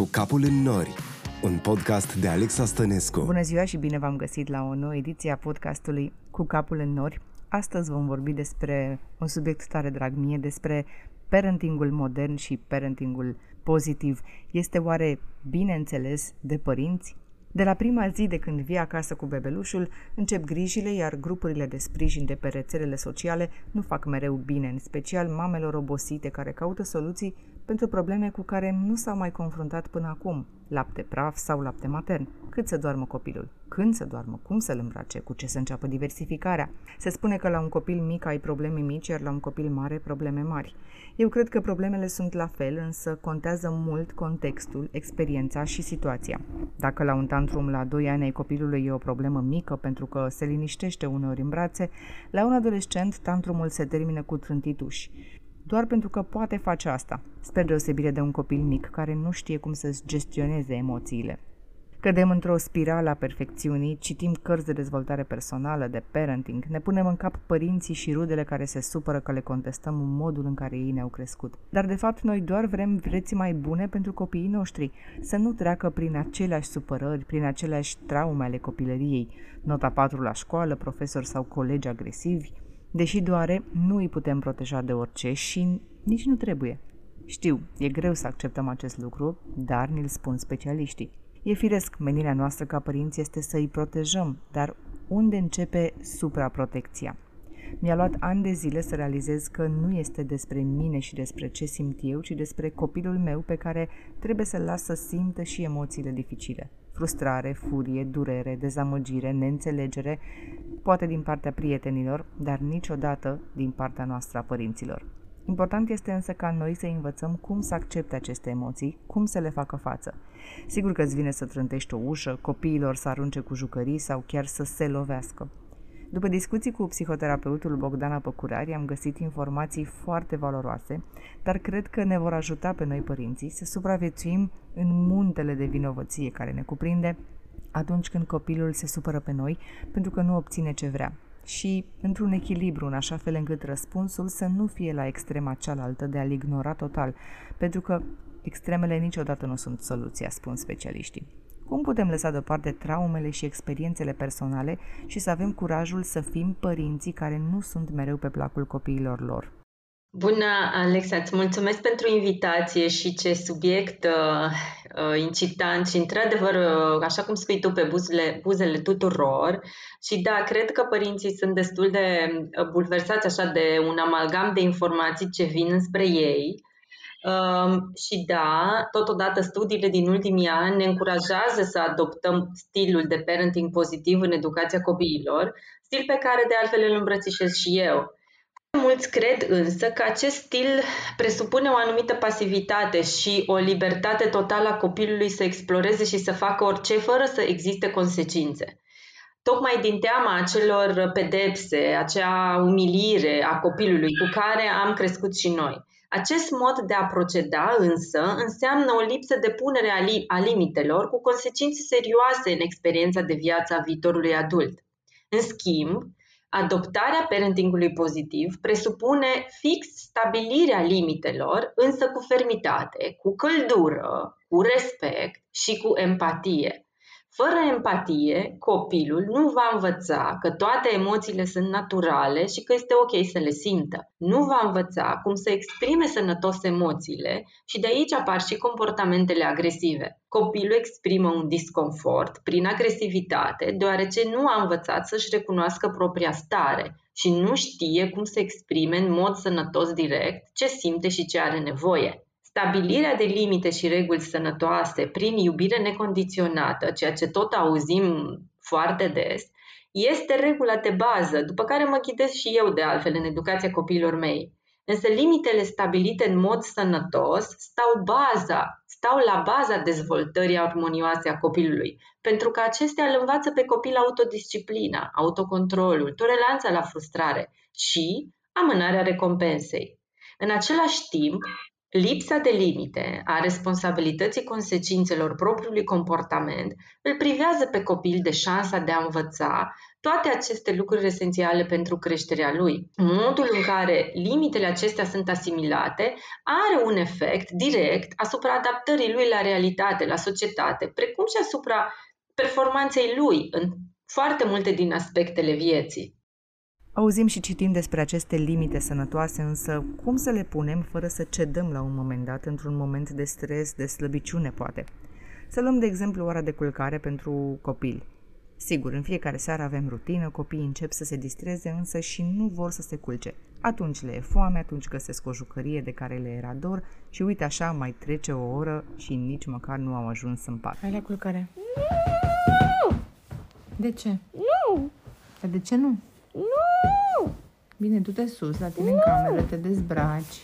Cu capul în nori, un podcast de Alexa Stănescu. Bună ziua și bine v-am găsit la o nouă ediție a podcastului Cu capul în nori. Astăzi vom vorbi despre un subiect tare drag mie, despre parentingul modern și parentingul pozitiv. Este oare bine înțeles de părinți? De la prima zi de când vii acasă cu bebelușul, încep grijile, iar grupurile de sprijin de pe rețelele sociale nu fac mereu bine, în special mamelor obosite care caută soluții pentru probleme cu care nu s-au mai confruntat până acum, lapte praf sau lapte matern, cât să doarmă copilul, când să doarmă, cum să-l îmbrace, cu ce să înceapă diversificarea. Se spune că la un copil mic ai probleme mici, iar la un copil mare probleme mari. Eu cred că problemele sunt la fel, însă contează mult contextul, experiența și situația. Dacă la un tantrum la 2 ani ai copilului e o problemă mică pentru că se liniștește uneori în brațe, la un adolescent tantrumul se termină cu trântituși doar pentru că poate face asta, spre deosebire de un copil mic care nu știe cum să-și gestioneze emoțiile. Cădem într-o spirală a perfecțiunii, citim cărți de dezvoltare personală, de parenting, ne punem în cap părinții și rudele care se supără că le contestăm modul în care ei ne-au crescut. Dar de fapt noi doar vrem vreți mai bune pentru copiii noștri, să nu treacă prin aceleași supărări, prin aceleași traume ale copilăriei, nota 4 la școală, profesori sau colegi agresivi, Deși doare, nu îi putem proteja de orice și nici nu trebuie. Știu, e greu să acceptăm acest lucru, dar ni-l spun specialiștii. E firesc, menirea noastră ca părinți este să îi protejăm, dar unde începe supraprotecția? Mi-a luat ani de zile să realizez că nu este despre mine și despre ce simt eu, ci despre copilul meu pe care trebuie să-l las să simtă și emoțiile dificile. Frustrare, furie, durere, dezamăgire, neînțelegere, poate din partea prietenilor, dar niciodată din partea noastră a părinților. Important este însă ca noi să învățăm cum să accepte aceste emoții, cum să le facă față. Sigur că îți vine să trântești o ușă, copiilor să arunce cu jucării sau chiar să se lovească. După discuții cu psihoterapeutul Bogdana Păcurari, am găsit informații foarte valoroase, dar cred că ne vor ajuta pe noi părinții să supraviețuim în muntele de vinovăție care ne cuprinde atunci când copilul se supără pe noi pentru că nu obține ce vrea și într-un echilibru în așa fel încât răspunsul să nu fie la extrema cealaltă de a-l ignora total, pentru că extremele niciodată nu sunt soluția, spun specialiștii. Cum putem lăsa deoparte traumele și experiențele personale și să avem curajul să fim părinții care nu sunt mereu pe placul copiilor lor? Bună, Alexa, îți mulțumesc pentru invitație și ce subiect uh, uh, incitant și, într-adevăr, uh, așa cum spui tu, pe buzele, buzele tuturor. Și da, cred că părinții sunt destul de uh, bulversați așa de un amalgam de informații ce vin spre ei Um, și da, totodată studiile din ultimii ani ne încurajează să adoptăm stilul de parenting pozitiv în educația copiilor, stil pe care de altfel îl îmbrățișez și eu. Mulți cred însă că acest stil presupune o anumită pasivitate și o libertate totală a copilului să exploreze și să facă orice fără să existe consecințe. Tocmai din teama acelor pedepse, acea umilire a copilului cu care am crescut și noi. Acest mod de a proceda însă înseamnă o lipsă de punere a, li- a limitelor cu consecințe serioase în experiența de viață a viitorului adult. În schimb, adoptarea parentingului pozitiv presupune fix stabilirea limitelor, însă cu fermitate, cu căldură, cu respect și cu empatie. Fără empatie, copilul nu va învăța că toate emoțiile sunt naturale și că este ok să le simtă. Nu va învăța cum să exprime sănătos emoțiile și de aici apar și comportamentele agresive. Copilul exprimă un disconfort prin agresivitate, deoarece nu a învățat să-și recunoască propria stare și nu știe cum să exprime în mod sănătos direct ce simte și ce are nevoie. Stabilirea de limite și reguli sănătoase prin iubire necondiționată, ceea ce tot auzim foarte des, este regula de bază, după care mă ghidez și eu de altfel în educația copiilor mei. Însă limitele stabilite în mod sănătos stau baza, stau la baza dezvoltării armonioase a copilului, pentru că acestea îl învață pe copil autodisciplina, autocontrolul, toleranța la frustrare și amânarea recompensei. În același timp, Lipsa de limite a responsabilității consecințelor propriului comportament îl privează pe copil de șansa de a învăța toate aceste lucruri esențiale pentru creșterea lui. Modul în care limitele acestea sunt asimilate are un efect direct asupra adaptării lui la realitate, la societate, precum și asupra performanței lui în foarte multe din aspectele vieții. Auzim și citim despre aceste limite sănătoase, însă cum să le punem fără să cedăm la un moment dat, într-un moment de stres, de slăbiciune, poate? Să luăm, de exemplu, ora de culcare pentru copil. Sigur, în fiecare seară avem rutină, copiii încep să se distreze, însă și nu vor să se culce. Atunci le e foame, atunci găsesc o jucărie de care le era dor și uite așa mai trece o oră și nici măcar nu au ajuns în pat. Hai la culcare. Nu! De ce? Nu! Dar de ce nu? Nu! Bine, du te sus, la tine în cameră, te dezbraci,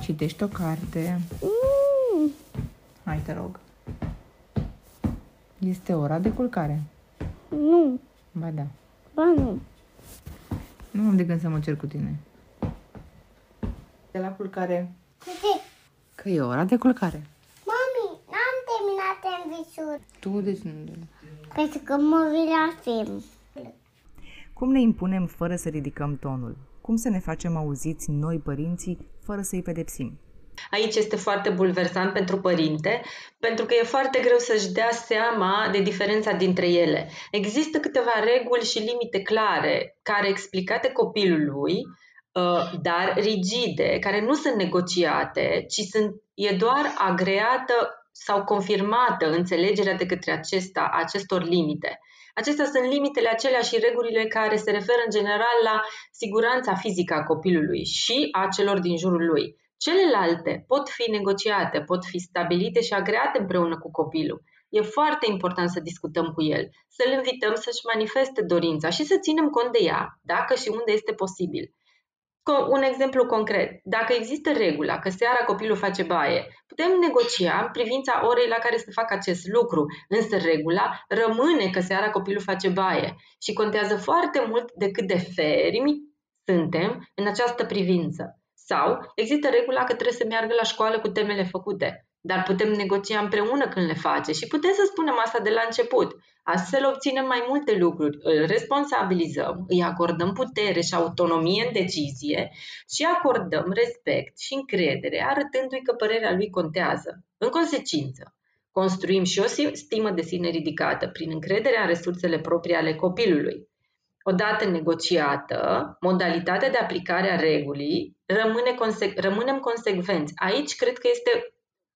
citești o carte. Nu! Hai, te rog. Este ora de culcare. Nu! Ba da. Ba nu! Nu am de gând să mă cer cu tine. De la culcare. De ce? Că e ora de culcare. Mami, n-am terminat în visuri. Tu de ce nu? Pentru că mă vii la film. Cum ne impunem fără să ridicăm tonul? Cum să ne facem auziți noi părinții fără să-i pedepsim? Aici este foarte bulversant pentru părinte, pentru că e foarte greu să-și dea seama de diferența dintre ele. Există câteva reguli și limite clare care explicate copilului, uh, dar rigide, care nu sunt negociate, ci sunt, e doar agreată sau confirmată înțelegerea de către acesta, acestor limite. Acestea sunt limitele acelea și regulile care se referă în general la siguranța fizică a copilului și a celor din jurul lui. Celelalte pot fi negociate, pot fi stabilite și agreate împreună cu copilul. E foarte important să discutăm cu el, să-l invităm să-și manifeste dorința și să ținem cont de ea, dacă și unde este posibil. Un exemplu concret. Dacă există regula că seara copilul face baie, putem negocia în privința orei la care să facă acest lucru, însă regula rămâne că seara copilul face baie și contează foarte mult de cât de fermi suntem în această privință. Sau există regula că trebuie să meargă la școală cu temele făcute, dar putem negocia împreună când le face și putem să spunem asta de la început. Astfel obținem mai multe lucruri, îl responsabilizăm, îi acordăm putere și autonomie în decizie și acordăm respect și încredere, arătându-i că părerea lui contează. În consecință, construim și o stimă de sine ridicată prin încrederea în resursele proprii ale copilului. Odată negociată, modalitatea de aplicare a regulii, rămâne conse- rămânem consecvenți. Aici cred că este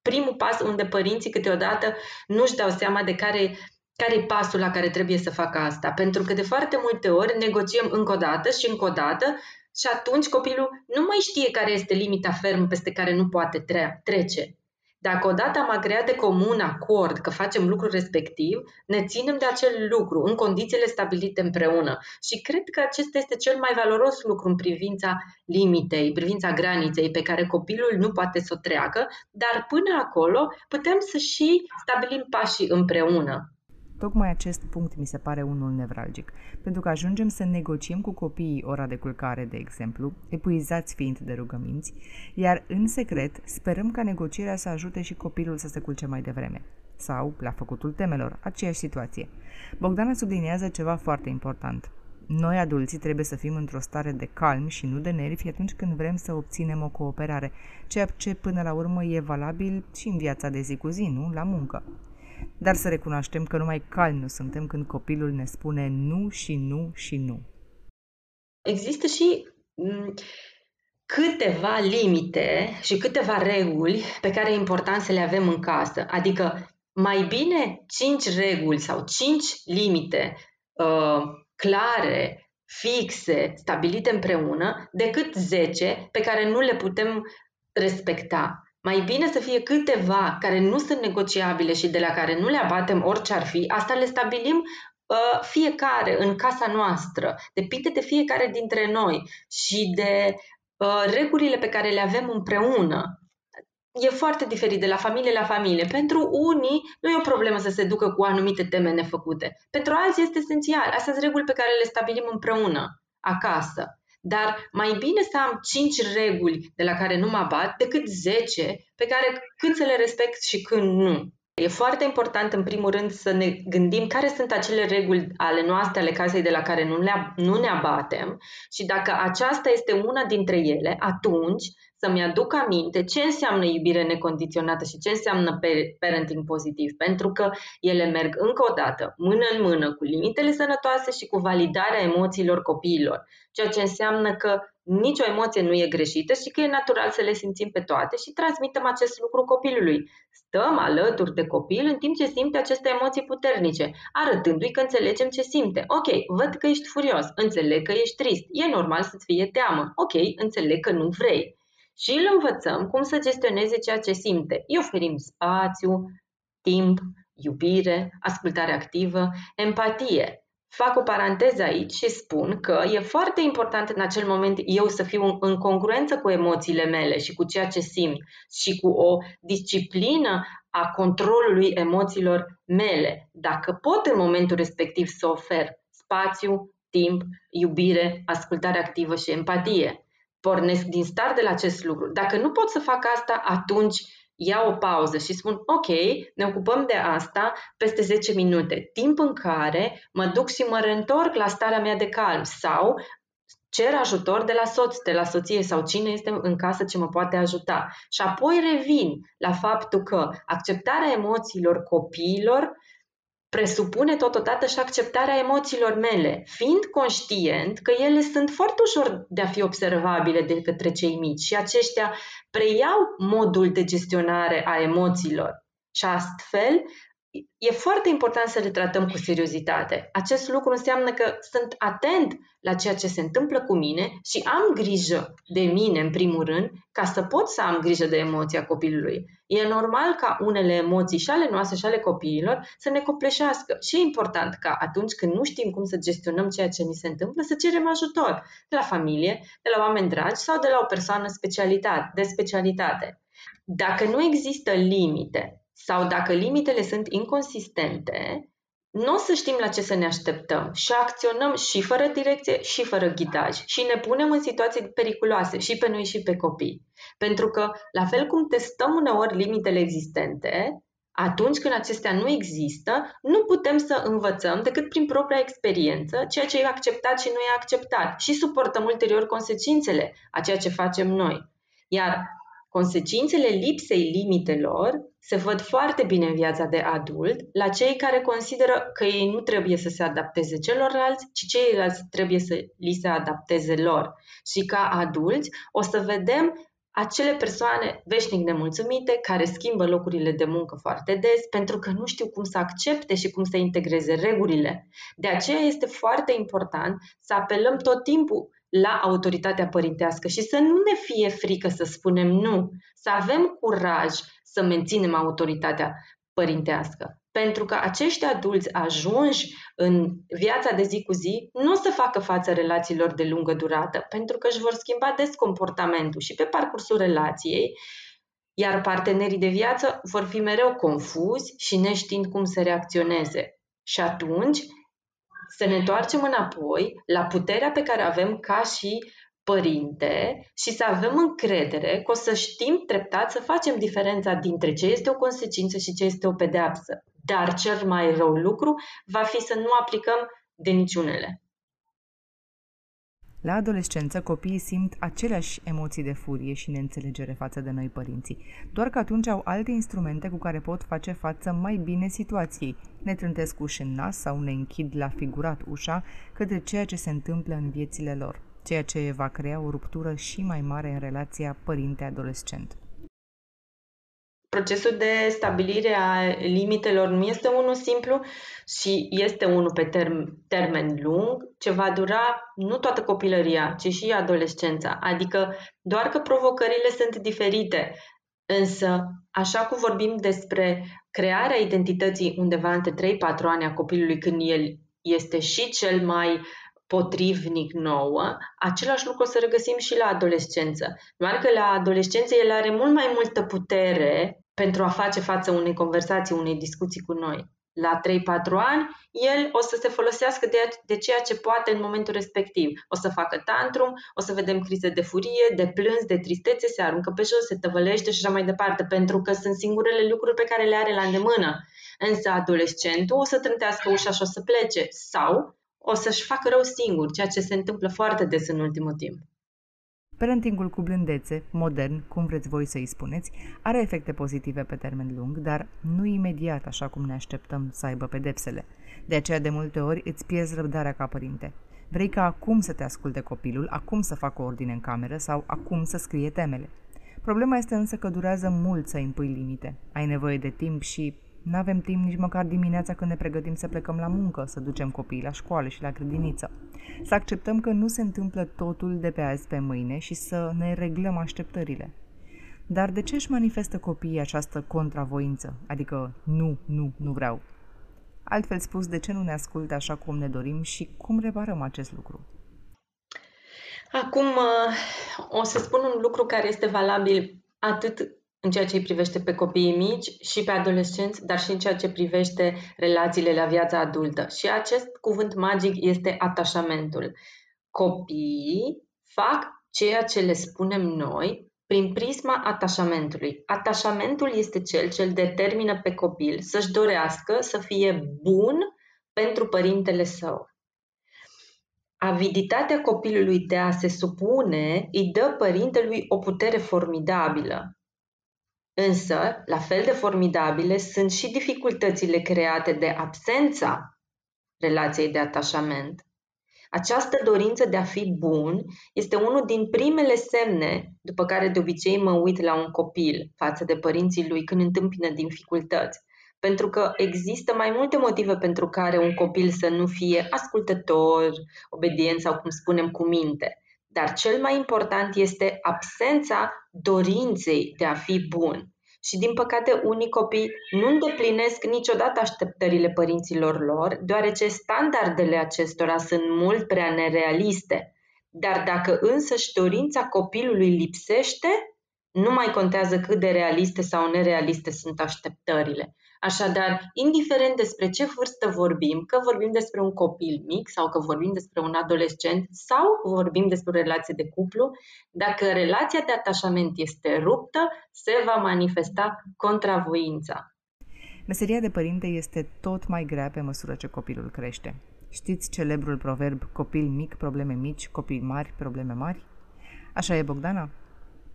primul pas unde părinții câteodată nu-și dau seama de care care e pasul la care trebuie să facă asta? Pentru că de foarte multe ori negociem încă o dată și încă o dată și atunci copilul nu mai știe care este limita fermă peste care nu poate tre- trece. Dacă odată am agreat de comun acord că facem lucrul respectiv, ne ținem de acel lucru în condițiile stabilite împreună. Și cred că acesta este cel mai valoros lucru în privința limitei, în privința graniței pe care copilul nu poate să o treacă, dar până acolo putem să și stabilim pașii împreună. Tocmai acest punct mi se pare unul nevralgic, pentru că ajungem să negociem cu copiii ora de culcare, de exemplu, epuizați fiind de rugăminți, iar în secret sperăm ca negocierea să ajute și copilul să se culce mai devreme. Sau, la făcutul temelor, aceeași situație. Bogdana subliniază ceva foarte important. Noi, adulții, trebuie să fim într-o stare de calm și nu de nervi atunci când vrem să obținem o cooperare, ceea ce până la urmă e valabil și în viața de zi cu zi, nu? La muncă dar să recunoaștem că numai calmi nu suntem când copilul ne spune nu și nu și nu. Există și mm, câteva limite și câteva reguli pe care e important să le avem în casă. Adică mai bine 5 reguli sau 5 limite uh, clare, fixe, stabilite împreună, decât 10 pe care nu le putem respecta. Mai bine să fie câteva care nu sunt negociabile și de la care nu le abatem orice ar fi, asta le stabilim uh, fiecare în casa noastră. Depinde de fiecare dintre noi și de uh, regulile pe care le avem împreună. E foarte diferit de la familie la familie. Pentru unii nu e o problemă să se ducă cu anumite teme nefăcute. Pentru alții este esențial. Astea sunt reguli pe care le stabilim împreună, acasă. Dar mai bine să am 5 reguli de la care nu mă abat decât 10 pe care când să le respect și când nu. E foarte important, în primul rând, să ne gândim care sunt acele reguli ale noastre, ale casei de la care nu, le, nu ne abatem și dacă aceasta este una dintre ele, atunci să-mi aduc aminte ce înseamnă iubire necondiționată și ce înseamnă parenting pozitiv, pentru că ele merg încă o dată mână în mână cu limitele sănătoase și cu validarea emoțiilor copiilor, ceea ce înseamnă că nicio emoție nu e greșită și că e natural să le simțim pe toate și transmitem acest lucru copilului. Stăm alături de copil în timp ce simte aceste emoții puternice, arătându-i că înțelegem ce simte. Ok, văd că ești furios, înțeleg că ești trist, e normal să-ți fie teamă. Ok, înțeleg că nu vrei și îl învățăm cum să gestioneze ceea ce simte. Îi oferim spațiu, timp, iubire, ascultare activă, empatie. Fac o paranteză aici și spun că e foarte important în acel moment eu să fiu în congruență cu emoțiile mele și cu ceea ce simt și cu o disciplină a controlului emoțiilor mele. Dacă pot în momentul respectiv să ofer spațiu, timp, iubire, ascultare activă și empatie pornesc din start de la acest lucru. Dacă nu pot să fac asta, atunci iau o pauză și spun, ok, ne ocupăm de asta peste 10 minute, timp în care mă duc și mă reîntorc la starea mea de calm sau cer ajutor de la soț, de la soție sau cine este în casă ce mă poate ajuta. Și apoi revin la faptul că acceptarea emoțiilor copiilor presupune totodată și acceptarea emoțiilor mele, fiind conștient că ele sunt foarte ușor de a fi observabile de către cei mici și aceștia preiau modul de gestionare a emoțiilor. Și astfel e foarte important să le tratăm cu seriozitate. Acest lucru înseamnă că sunt atent la ceea ce se întâmplă cu mine și am grijă de mine, în primul rând, ca să pot să am grijă de emoția copilului. E normal ca unele emoții și ale noastre și ale copiilor să ne copleșească și e important ca atunci când nu știm cum să gestionăm ceea ce ni se întâmplă, să cerem ajutor de la familie, de la oameni dragi sau de la o persoană specialitate, de specialitate. Dacă nu există limite sau dacă limitele sunt inconsistente, nu o să știm la ce să ne așteptăm și acționăm și fără direcție și fără ghidaj și ne punem în situații periculoase și pe noi și pe copii. Pentru că, la fel cum testăm uneori limitele existente, atunci când acestea nu există, nu putem să învățăm decât prin propria experiență ceea ce e acceptat și nu e acceptat și suportăm ulterior consecințele a ceea ce facem noi. Iar Consecințele lipsei limitelor se văd foarte bine în viața de adult la cei care consideră că ei nu trebuie să se adapteze celorlalți, ci ceilalți trebuie să li se adapteze lor. Și ca adulți o să vedem acele persoane veșnic nemulțumite care schimbă locurile de muncă foarte des pentru că nu știu cum să accepte și cum să integreze regulile. De aceea este foarte important să apelăm tot timpul la autoritatea părintească și să nu ne fie frică să spunem nu, să avem curaj să menținem autoritatea părintească. Pentru că acești adulți ajungi în viața de zi cu zi nu o să facă față relațiilor de lungă durată, pentru că își vor schimba des comportamentul și pe parcursul relației, iar partenerii de viață vor fi mereu confuzi și neștiind cum să reacționeze. Și atunci să ne întoarcem înapoi la puterea pe care avem ca și părinte și să avem încredere că o să știm treptat să facem diferența dintre ce este o consecință și ce este o pedeapsă. Dar cel mai rău lucru va fi să nu aplicăm de niciunele. La adolescență, copiii simt aceleași emoții de furie și neînțelegere față de noi părinții, doar că atunci au alte instrumente cu care pot face față mai bine situației. Ne trântesc uși în nas sau ne închid la figurat ușa către ceea ce se întâmplă în viețile lor, ceea ce va crea o ruptură și mai mare în relația părinte-adolescent. Procesul de stabilire a limitelor nu este unul simplu și este unul pe term- termen lung, ce va dura nu toată copilăria, ci și adolescența. Adică doar că provocările sunt diferite, însă așa cum vorbim despre crearea identității undeva între 3-4 ani a copilului când el este și cel mai potrivnic nouă, același lucru o să regăsim și la adolescență. Doar că la adolescență el are mult mai multă putere pentru a face față unei conversații, unei discuții cu noi. la 3-4 ani, el o să se folosească de, de ceea ce poate în momentul respectiv. O să facă tantrum, o să vedem crize de furie, de plâns, de tristețe, se aruncă pe jos, se tăvălește și așa mai departe, pentru că sunt singurele lucruri pe care le are la îndemână. Însă adolescentul o să trântească ușa și o să plece sau o să-și facă rău singur, ceea ce se întâmplă foarte des în ultimul timp. Parentingul cu blândețe, modern, cum vreți voi să-i spuneți, are efecte pozitive pe termen lung, dar nu imediat așa cum ne așteptăm să aibă pedepsele. De aceea de multe ori îți pierzi răbdarea ca părinte. Vrei ca acum să te asculte copilul, acum să facă ordine în cameră sau acum să scrie temele. Problema este însă că durează mult să impui limite. Ai nevoie de timp și nu avem timp nici măcar dimineața când ne pregătim să plecăm la muncă, să ducem copiii la școală și la grădiniță. Să acceptăm că nu se întâmplă totul de pe azi pe mâine și să ne reglăm așteptările. Dar de ce își manifestă copiii această contravoință? Adică nu, nu, nu vreau. Altfel spus, de ce nu ne ascultă așa cum ne dorim și cum reparăm acest lucru? Acum uh, o să spun un lucru care este valabil atât în ceea ce îi privește pe copiii mici și pe adolescenți, dar și în ceea ce privește relațiile la viața adultă. Și acest cuvânt magic este atașamentul. Copiii fac ceea ce le spunem noi prin prisma atașamentului. Atașamentul este cel ce îl determină pe copil să-și dorească să fie bun pentru părintele său. Aviditatea copilului de a se supune îi dă părintelui o putere formidabilă. Însă, la fel de formidabile sunt și dificultățile create de absența relației de atașament. Această dorință de a fi bun este unul din primele semne după care de obicei mă uit la un copil față de părinții lui când întâmpină dificultăți. Pentru că există mai multe motive pentru care un copil să nu fie ascultător, obedient sau, cum spunem, cu minte. Dar cel mai important este absența dorinței de a fi bun. Și din păcate unii copii nu îndeplinesc niciodată așteptările părinților lor, deoarece standardele acestora sunt mult prea nerealiste. Dar dacă însăși dorința copilului lipsește, nu mai contează cât de realiste sau nerealiste sunt așteptările. Așadar, indiferent despre ce vârstă vorbim, că vorbim despre un copil mic sau că vorbim despre un adolescent sau vorbim despre o relație de cuplu, dacă relația de atașament este ruptă, se va manifesta contravoința. Meseria de părinte este tot mai grea pe măsură ce copilul crește. Știți celebrul proverb copil mic, probleme mici, copil mari, probleme mari? Așa e, Bogdana?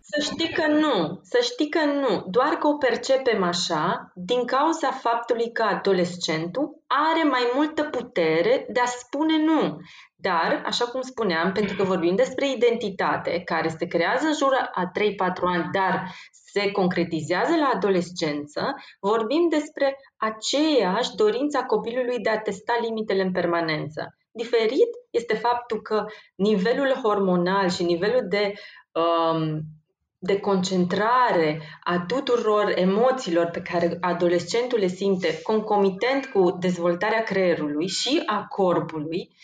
Să știi că nu, să știi că nu, doar că o percepem așa din cauza faptului că adolescentul are mai multă putere de a spune nu. Dar, așa cum spuneam, pentru că vorbim despre identitate care se creează în jur a 3-4 ani, dar se concretizează la adolescență, vorbim despre aceeași dorință a copilului de a testa limitele în permanență. Diferit este faptul că nivelul hormonal și nivelul de um, de concentrare a tuturor emoțiilor pe care adolescentul le simte concomitent cu dezvoltarea creierului și a corpului,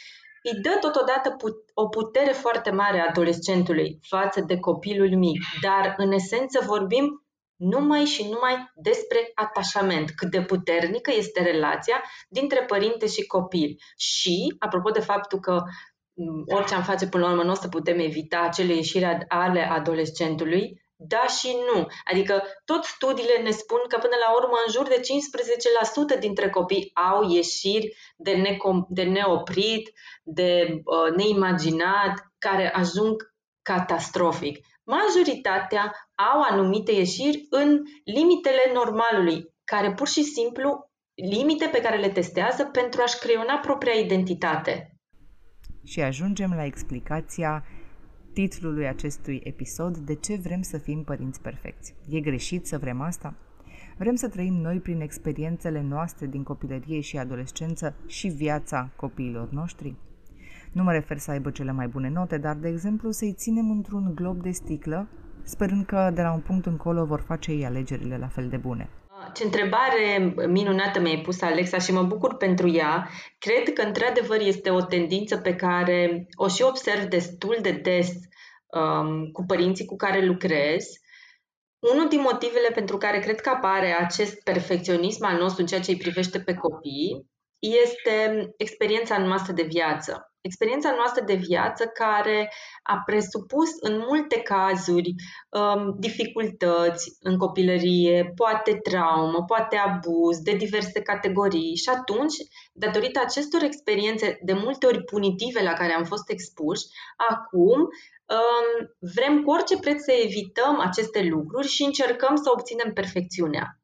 îi dă totodată put- o putere foarte mare a adolescentului față de copilul mic. Dar, în esență, vorbim numai și numai despre atașament, cât de puternică este relația dintre părinte și copil. Și, apropo de faptul că Mm, orice am face până la urmă nu o să putem evita acele ieșiri ale adolescentului, da și nu. Adică tot studiile ne spun că până la urmă în jur de 15% dintre copii au ieșiri de, necom- de neoprit, de uh, neimaginat, care ajung catastrofic. Majoritatea au anumite ieșiri în limitele normalului, care pur și simplu limite pe care le testează pentru a-și creiona propria identitate și ajungem la explicația titlului acestui episod de ce vrem să fim părinți perfecți. E greșit să vrem asta? Vrem să trăim noi prin experiențele noastre din copilărie și adolescență și viața copiilor noștri? Nu mă refer să aibă cele mai bune note, dar, de exemplu, să-i ținem într-un glob de sticlă, sperând că de la un punct încolo vor face ei alegerile la fel de bune. Ce întrebare minunată mi-ai pus, Alexa, și mă bucur pentru ea. Cred că, într-adevăr, este o tendință pe care o și observ destul de des um, cu părinții cu care lucrez. unul din motivele pentru care cred că apare acest perfecționism al nostru în ceea ce îi privește pe copii este experiența noastră de viață. Experiența noastră de viață care a presupus în multe cazuri um, dificultăți în copilărie, poate traumă, poate abuz de diverse categorii și atunci, datorită acestor experiențe de multe ori punitive la care am fost expuși, acum um, vrem cu orice preț să evităm aceste lucruri și încercăm să obținem perfecțiunea.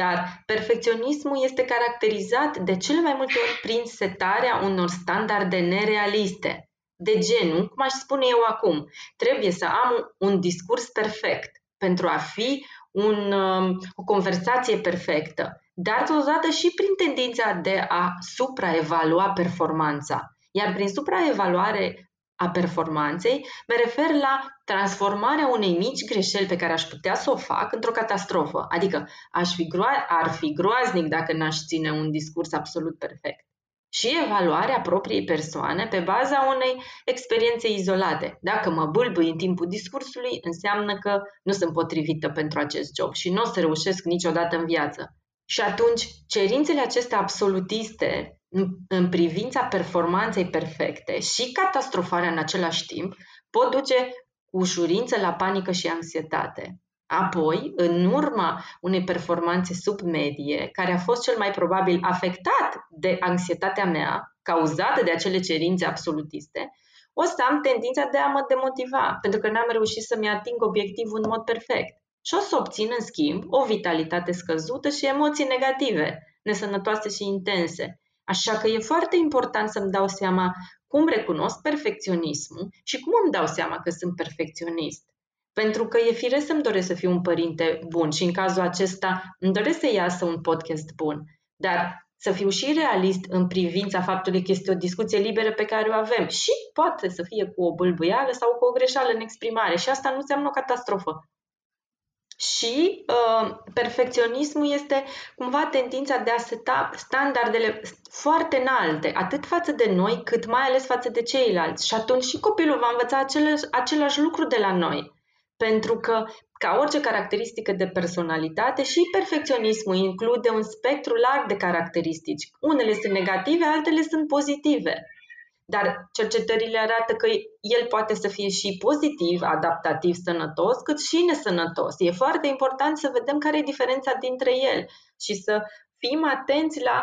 Dar perfecționismul este caracterizat de cele mai multe ori prin setarea unor standarde nerealiste. De genul, cum aș spune eu acum, trebuie să am un discurs perfect pentru a fi un, um, o conversație perfectă, dar totodată și prin tendința de a supraevalua performanța. Iar prin supraevaluare a performanței, mă refer la transformarea unei mici greșeli pe care aș putea să o fac într-o catastrofă. Adică aș fi gro- ar fi groaznic dacă n-aș ține un discurs absolut perfect. Și evaluarea propriei persoane pe baza unei experiențe izolate. Dacă mă bâlbâi în timpul discursului, înseamnă că nu sunt potrivită pentru acest job și nu o să reușesc niciodată în viață. Și atunci, cerințele acestea absolutiste în privința performanței perfecte și catastrofarea în același timp pot duce cu ușurință la panică și anxietate. Apoi, în urma unei performanțe sub medie, care a fost cel mai probabil afectat de anxietatea mea, cauzată de acele cerințe absolutiste, o să am tendința de a mă demotiva, pentru că n-am reușit să-mi ating obiectivul în mod perfect. Și o să obțin, în schimb, o vitalitate scăzută și emoții negative, nesănătoase și intense, Așa că e foarte important să-mi dau seama cum recunosc perfecționismul și cum îmi dau seama că sunt perfecționist. Pentru că e firesc să-mi doresc să fiu un părinte bun și în cazul acesta îmi doresc să iasă un podcast bun. Dar să fiu și realist în privința faptului că este o discuție liberă pe care o avem și poate să fie cu o bâlbâială sau cu o greșeală în exprimare și asta nu înseamnă o catastrofă. Și uh, perfecționismul este cumva tendința de a seta standardele foarte înalte, atât față de noi, cât mai ales față de ceilalți. Și atunci și copilul va învăța același, același lucru de la noi. Pentru că, ca orice caracteristică de personalitate, și perfecționismul include un spectru larg de caracteristici. Unele sunt negative, altele sunt pozitive. Dar cercetările arată că el poate să fie și pozitiv, adaptativ, sănătos, cât și nesănătos. E foarte important să vedem care e diferența dintre el și să fim atenți la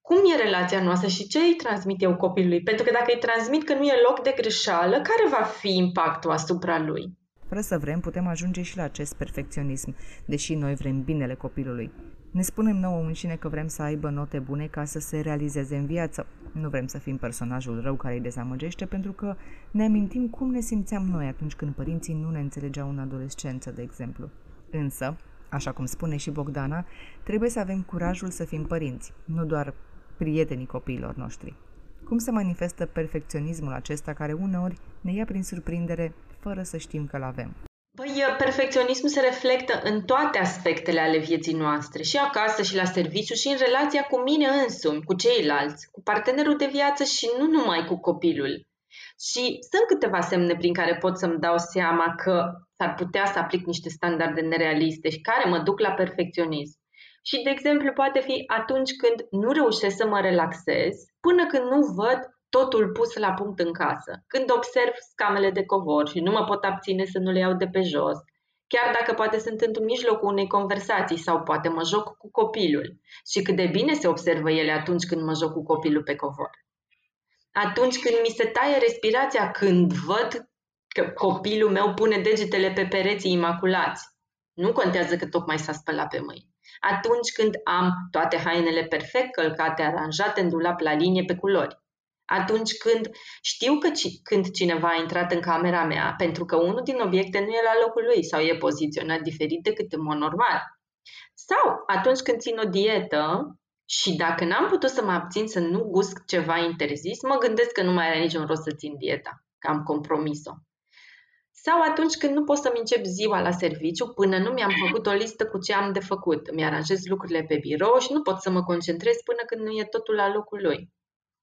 cum e relația noastră și ce îi transmit eu copilului. Pentru că dacă îi transmit că nu e loc de greșeală, care va fi impactul asupra lui? Fără să vrem, putem ajunge și la acest perfecționism, deși noi vrem binele copilului. Ne spunem nouă înșine că vrem să aibă note bune ca să se realizeze în viață. Nu vrem să fim personajul rău care îi dezamăgește pentru că ne amintim cum ne simțeam noi atunci când părinții nu ne înțelegeau în adolescență, de exemplu. Însă, așa cum spune și Bogdana, trebuie să avem curajul să fim părinți, nu doar prietenii copiilor noștri. Cum se manifestă perfecționismul acesta care uneori ne ia prin surprindere fără să știm că-l avem? Păi, perfecționismul se reflectă în toate aspectele ale vieții noastre, și acasă, și la serviciu, și în relația cu mine însumi, cu ceilalți, cu partenerul de viață și nu numai cu copilul. Și sunt câteva semne prin care pot să-mi dau seama că s-ar putea să aplic niște standarde nerealiste și care mă duc la perfecționism. Și, de exemplu, poate fi atunci când nu reușesc să mă relaxez, până când nu văd totul pus la punct în casă. Când observ scamele de covor și nu mă pot abține să nu le iau de pe jos, chiar dacă poate sunt în mijlocul unei conversații sau poate mă joc cu copilul și cât de bine se observă ele atunci când mă joc cu copilul pe covor. Atunci când mi se taie respirația, când văd că copilul meu pune degetele pe pereții imaculați, nu contează că tocmai s-a spălat pe mâini. Atunci când am toate hainele perfect călcate, aranjate în dulap la linie pe culori atunci când știu că ci, când cineva a intrat în camera mea pentru că unul din obiecte nu e la locul lui sau e poziționat diferit decât în mod normal. Sau atunci când țin o dietă și dacă n-am putut să mă abțin să nu gust ceva interzis, mă gândesc că nu mai are niciun rost să țin dieta, că am compromis-o. Sau atunci când nu pot să-mi încep ziua la serviciu până nu mi-am făcut o listă cu ce am de făcut. Îmi aranjez lucrurile pe birou și nu pot să mă concentrez până când nu e totul la locul lui.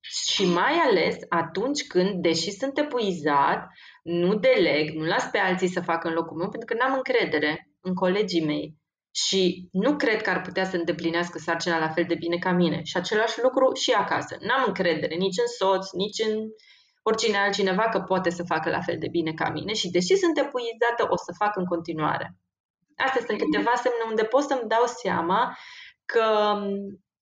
Și mai ales atunci când, deși sunt epuizat, nu deleg, nu las pe alții să facă în locul meu pentru că n-am încredere în colegii mei și nu cred că ar putea să îndeplinească sarcina la fel de bine ca mine. Și același lucru și acasă. N-am încredere nici în soț, nici în oricine altcineva că poate să facă la fel de bine ca mine și deși sunt epuizată, o să fac în continuare. Astea sunt câteva semne unde pot să-mi dau seama că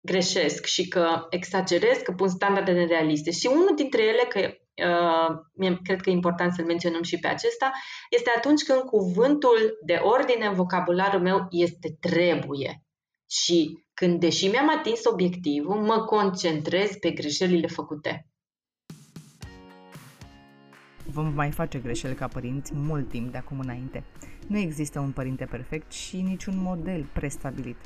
greșesc și că exagerez, că pun standarde nerealiste. Și unul dintre ele, că uh, mie cred că e important să-l menționăm și pe acesta, este atunci când cuvântul de ordine în vocabularul meu este trebuie. Și când, deși mi-am atins obiectivul, mă concentrez pe greșelile făcute. Vom mai face greșeli ca părinți mult timp de acum înainte. Nu există un părinte perfect și niciun model prestabilit.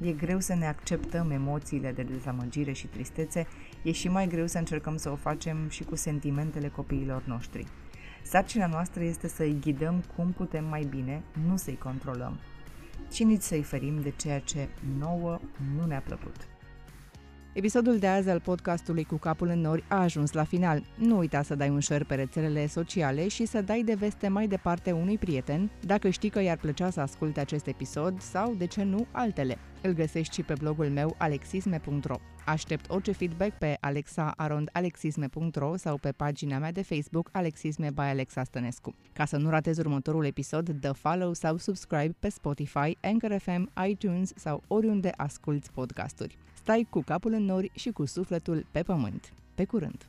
E greu să ne acceptăm emoțiile de dezamăgire și tristețe, e și mai greu să încercăm să o facem și cu sentimentele copiilor noștri. Sarcina noastră este să-i ghidăm cum putem mai bine, nu să-i controlăm. Și nici să-i ferim de ceea ce nouă nu ne-a plăcut. Episodul de azi al podcastului Cu capul în nori a ajuns la final. Nu uita să dai un share pe rețelele sociale și să dai de veste mai departe unui prieten, dacă știi că i-ar plăcea să asculte acest episod sau, de ce nu, altele. Îl găsești și pe blogul meu alexisme.ro. Aștept orice feedback pe alexaarondalexisme.ro sau pe pagina mea de Facebook Alexisme by Alexa Stănescu. Ca să nu ratezi următorul episod, dă follow sau subscribe pe Spotify, Anchor FM, iTunes sau oriunde asculti podcasturi. Stai cu capul în nori și cu sufletul pe pământ. Pe curând!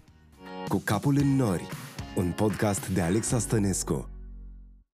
Cu capul în nori, un podcast de Alexa Stănescu.